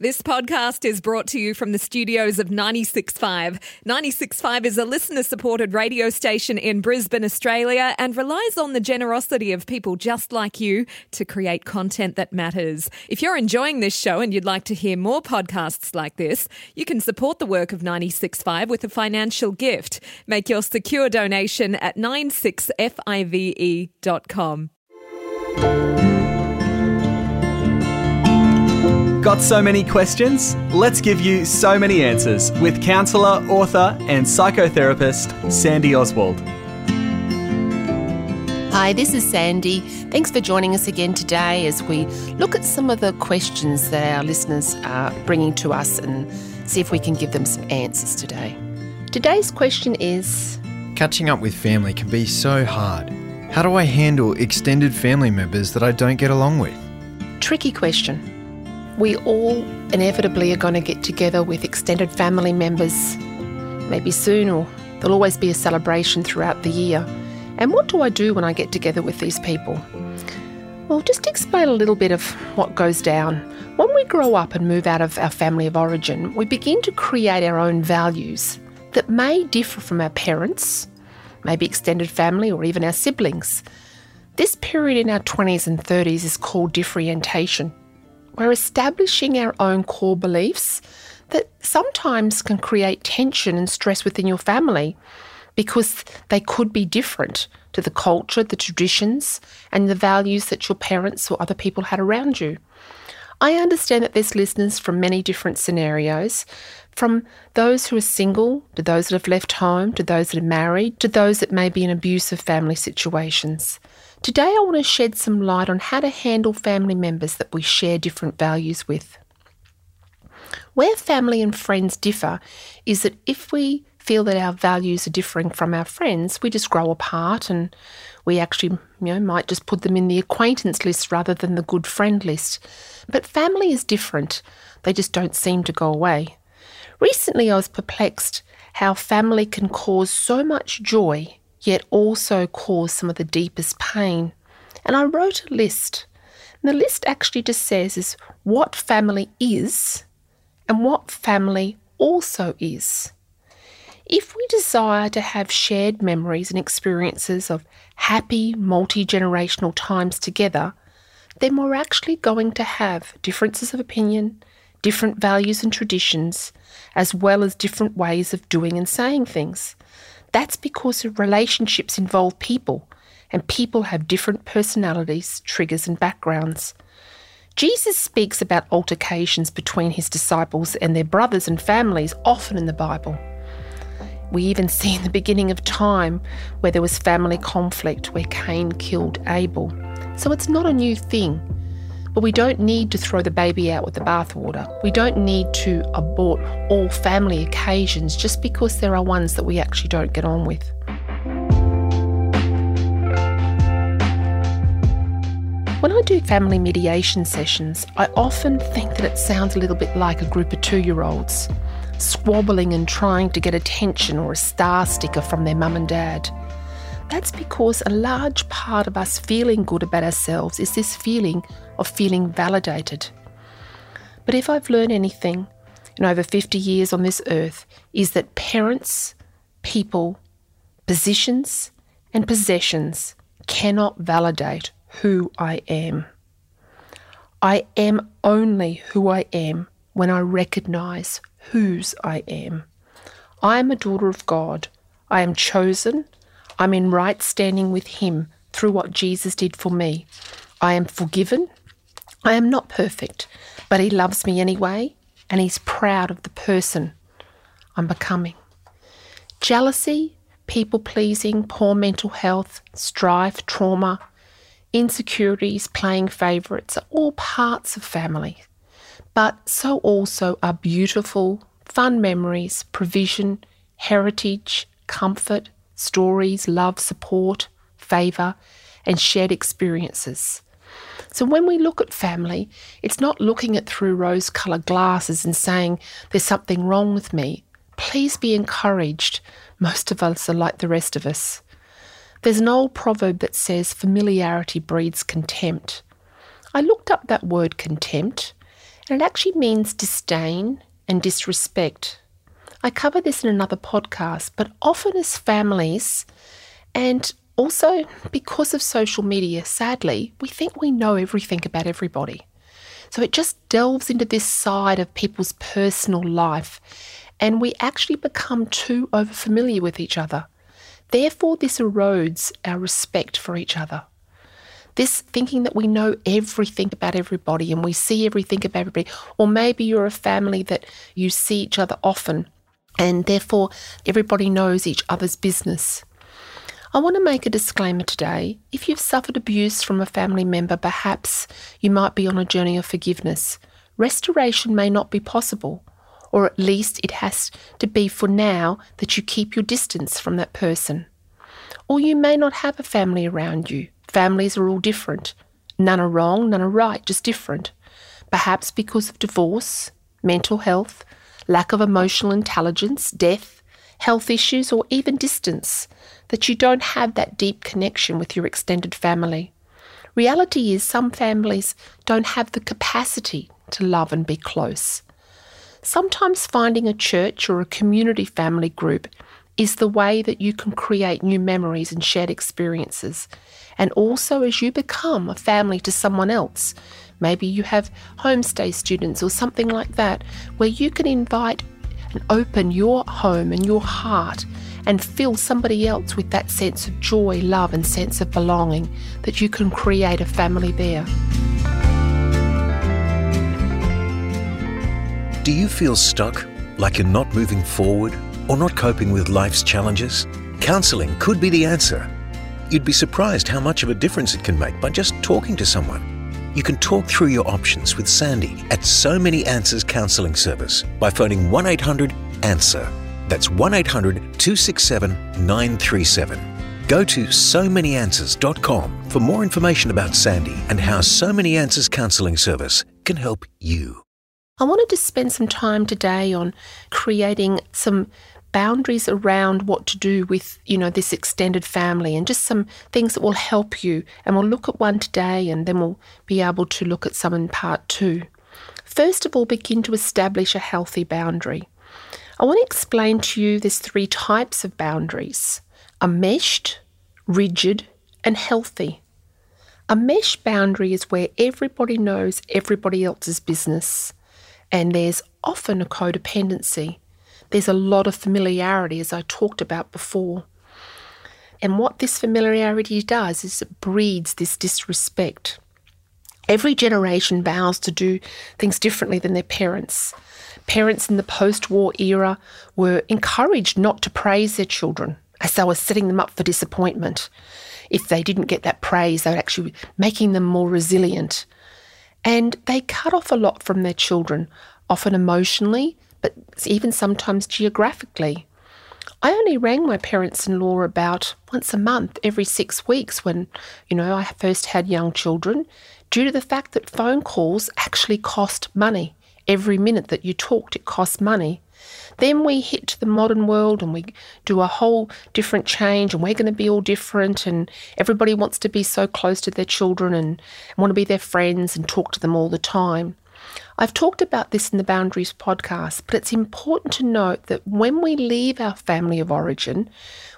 This podcast is brought to you from the studios of 965. 965 is a listener supported radio station in Brisbane, Australia, and relies on the generosity of people just like you to create content that matters. If you're enjoying this show and you'd like to hear more podcasts like this, you can support the work of 965 with a financial gift. Make your secure donation at 96five.com. Got so many questions? Let's give you so many answers with counsellor, author, and psychotherapist Sandy Oswald. Hi, this is Sandy. Thanks for joining us again today as we look at some of the questions that our listeners are bringing to us and see if we can give them some answers today. Today's question is Catching up with family can be so hard. How do I handle extended family members that I don't get along with? Tricky question. We all inevitably are going to get together with extended family members, maybe soon, or there'll always be a celebration throughout the year. And what do I do when I get together with these people? Well, just explain a little bit of what goes down. When we grow up and move out of our family of origin, we begin to create our own values that may differ from our parents, maybe extended family, or even our siblings. This period in our 20s and 30s is called differentiation. We're establishing our own core beliefs that sometimes can create tension and stress within your family because they could be different to the culture, the traditions, and the values that your parents or other people had around you. I understand that there's listeners from many different scenarios, from those who are single, to those that have left home, to those that are married, to those that may be in abusive family situations. Today, I want to shed some light on how to handle family members that we share different values with. Where family and friends differ is that if we feel that our values are differing from our friends, we just grow apart and we actually you know, might just put them in the acquaintance list rather than the good friend list. But family is different, they just don't seem to go away. Recently, I was perplexed how family can cause so much joy yet also cause some of the deepest pain. And I wrote a list. And the list actually just says is what family is and what family also is. If we desire to have shared memories and experiences of happy multi generational times together, then we're actually going to have differences of opinion, different values and traditions, as well as different ways of doing and saying things. That's because relationships involve people, and people have different personalities, triggers, and backgrounds. Jesus speaks about altercations between his disciples and their brothers and families often in the Bible. We even see in the beginning of time where there was family conflict, where Cain killed Abel. So it's not a new thing. But we don't need to throw the baby out with the bathwater. We don't need to abort all family occasions just because there are ones that we actually don't get on with. When I do family mediation sessions, I often think that it sounds a little bit like a group of two year olds squabbling and trying to get attention or a star sticker from their mum and dad. That's because a large part of us feeling good about ourselves is this feeling of feeling validated. But if I've learned anything in over 50 years on this earth, is that parents, people, positions, and possessions cannot validate who I am. I am only who I am when I recognize whose I am. I am a daughter of God. I am chosen. I'm in right standing with Him through what Jesus did for me. I am forgiven. I am not perfect, but He loves me anyway, and He's proud of the person I'm becoming. Jealousy, people pleasing, poor mental health, strife, trauma, insecurities, playing favourites are all parts of family. But so also are beautiful, fun memories, provision, heritage, comfort, stories, love, support, favour, and shared experiences. So when we look at family, it's not looking at through rose coloured glasses and saying there's something wrong with me. Please be encouraged. Most of us are like the rest of us. There's an old proverb that says familiarity breeds contempt. I looked up that word contempt, And it actually means disdain and disrespect. I cover this in another podcast, but often as families, and also because of social media, sadly, we think we know everything about everybody. So it just delves into this side of people's personal life, and we actually become too overfamiliar with each other. Therefore, this erodes our respect for each other. This thinking that we know everything about everybody and we see everything about everybody, or maybe you're a family that you see each other often and therefore everybody knows each other's business. I want to make a disclaimer today. If you've suffered abuse from a family member, perhaps you might be on a journey of forgiveness. Restoration may not be possible, or at least it has to be for now that you keep your distance from that person. Or you may not have a family around you. Families are all different. None are wrong, none are right, just different. Perhaps because of divorce, mental health, lack of emotional intelligence, death, health issues, or even distance that you don't have that deep connection with your extended family. Reality is, some families don't have the capacity to love and be close. Sometimes finding a church or a community family group is the way that you can create new memories and shared experiences. And also, as you become a family to someone else, maybe you have homestay students or something like that, where you can invite and open your home and your heart and fill somebody else with that sense of joy, love, and sense of belonging, that you can create a family there. Do you feel stuck, like you're not moving forward, or not coping with life's challenges? Counselling could be the answer. You'd be surprised how much of a difference it can make by just talking to someone. You can talk through your options with Sandy at So Many Answers Counselling Service by phoning 1 800 ANSWER that's 1 800 267 937. Go to so manyanswers.com for more information about Sandy and how So Many Answers Counselling Service can help you. I wanted to spend some time today on creating some boundaries around what to do with, you know, this extended family and just some things that will help you. And we'll look at one today and then we'll be able to look at some in part two. First of all, begin to establish a healthy boundary. I want to explain to you there's three types of boundaries enmeshed, rigid, and healthy. A mesh boundary is where everybody knows everybody else's business, and there's often a codependency. There's a lot of familiarity, as I talked about before. And what this familiarity does is it breeds this disrespect. Every generation vows to do things differently than their parents. Parents in the post war era were encouraged not to praise their children as they were setting them up for disappointment. If they didn't get that praise, they were actually making them more resilient. And they cut off a lot from their children, often emotionally, but even sometimes geographically. I only rang my parents in law about once a month, every six weeks, when, you know, I first had young children, due to the fact that phone calls actually cost money every minute that you talked, it cost money. Then we hit the modern world and we do a whole different change, and we're going to be all different. And everybody wants to be so close to their children and want to be their friends and talk to them all the time. I've talked about this in the Boundaries podcast, but it's important to note that when we leave our family of origin,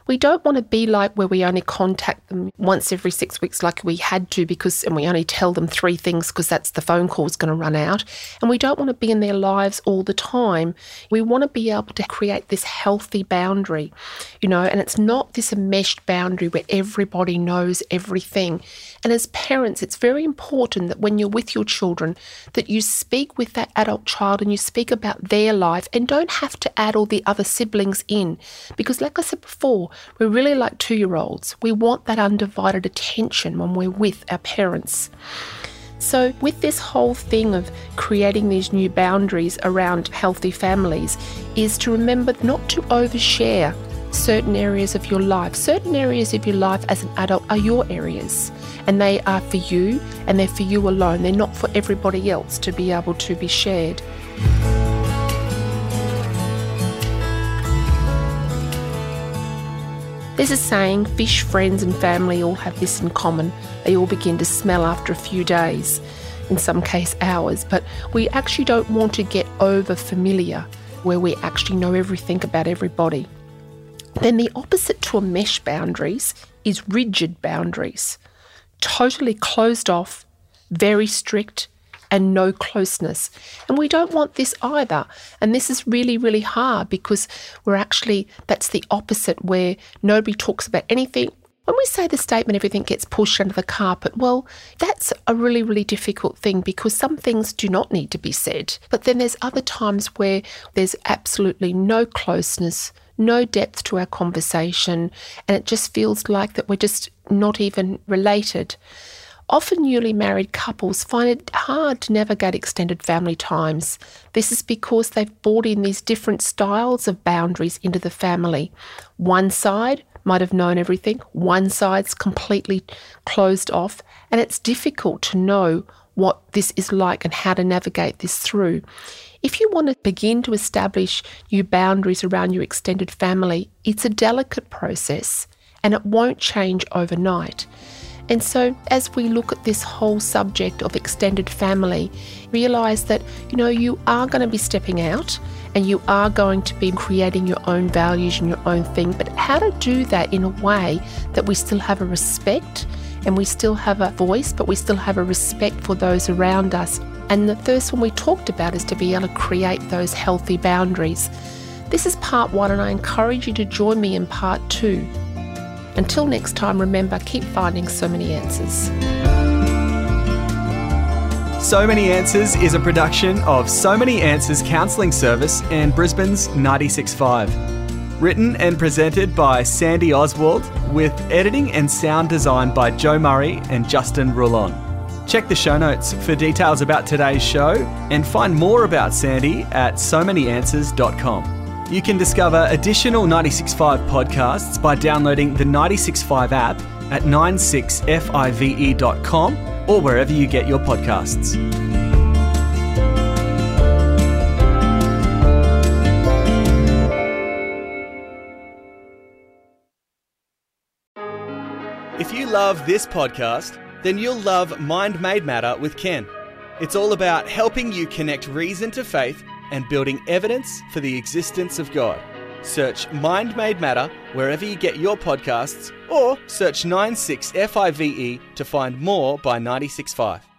we don't want to be like where we only contact them once every six weeks, like we had to, because, and we only tell them three things because that's the phone call's going to run out. And we don't want to be in their lives all the time. We want to be able to create this healthy boundary, you know, and it's not this enmeshed boundary where everybody knows everything. And as parents, it's very important that when you're with your children, that you speak with that adult child and you speak about their life and don't have to add all the other siblings in. Because, like I said before, we're really like two year olds. We want that undivided attention when we're with our parents. So, with this whole thing of creating these new boundaries around healthy families, is to remember not to overshare certain areas of your life. Certain areas of your life as an adult are your areas, and they are for you and they're for you alone. They're not for everybody else to be able to be shared. There's a saying fish, friends, and family all have this in common. They all begin to smell after a few days. in some case hours, but we actually don't want to get over familiar where we actually know everything about everybody. Then the opposite to a mesh boundaries is rigid boundaries, totally closed off, very strict, and no closeness. And we don't want this either. And this is really, really hard because we're actually, that's the opposite where nobody talks about anything. When we say the statement, everything gets pushed under the carpet, well, that's a really, really difficult thing because some things do not need to be said. But then there's other times where there's absolutely no closeness, no depth to our conversation, and it just feels like that we're just not even related. Often newly married couples find it hard to navigate extended family times. This is because they've brought in these different styles of boundaries into the family. One side might have known everything, one side's completely closed off, and it's difficult to know what this is like and how to navigate this through. If you want to begin to establish new boundaries around your extended family, it's a delicate process and it won't change overnight. And so, as we look at this whole subject of extended family, realize that you know you are going to be stepping out and you are going to be creating your own values and your own thing, but how to do that in a way that we still have a respect and we still have a voice, but we still have a respect for those around us. And the first one we talked about is to be able to create those healthy boundaries. This is part one, and I encourage you to join me in part two. Until next time, remember keep finding so many answers. So Many Answers is a production of So Many Answers Counselling Service and Brisbane's 96.5. Written and presented by Sandy Oswald, with editing and sound design by Joe Murray and Justin Roulon. Check the show notes for details about today's show and find more about Sandy at so manyanswers.com. You can discover additional 96.5 podcasts by downloading the 96.5 app at 96five.com or wherever you get your podcasts. If you love this podcast, then you'll love Mind Made Matter with Ken. It's all about helping you connect reason to faith and building evidence for the existence of God. Search Mind Made Matter wherever you get your podcasts or search 96FIVE to find more by 965.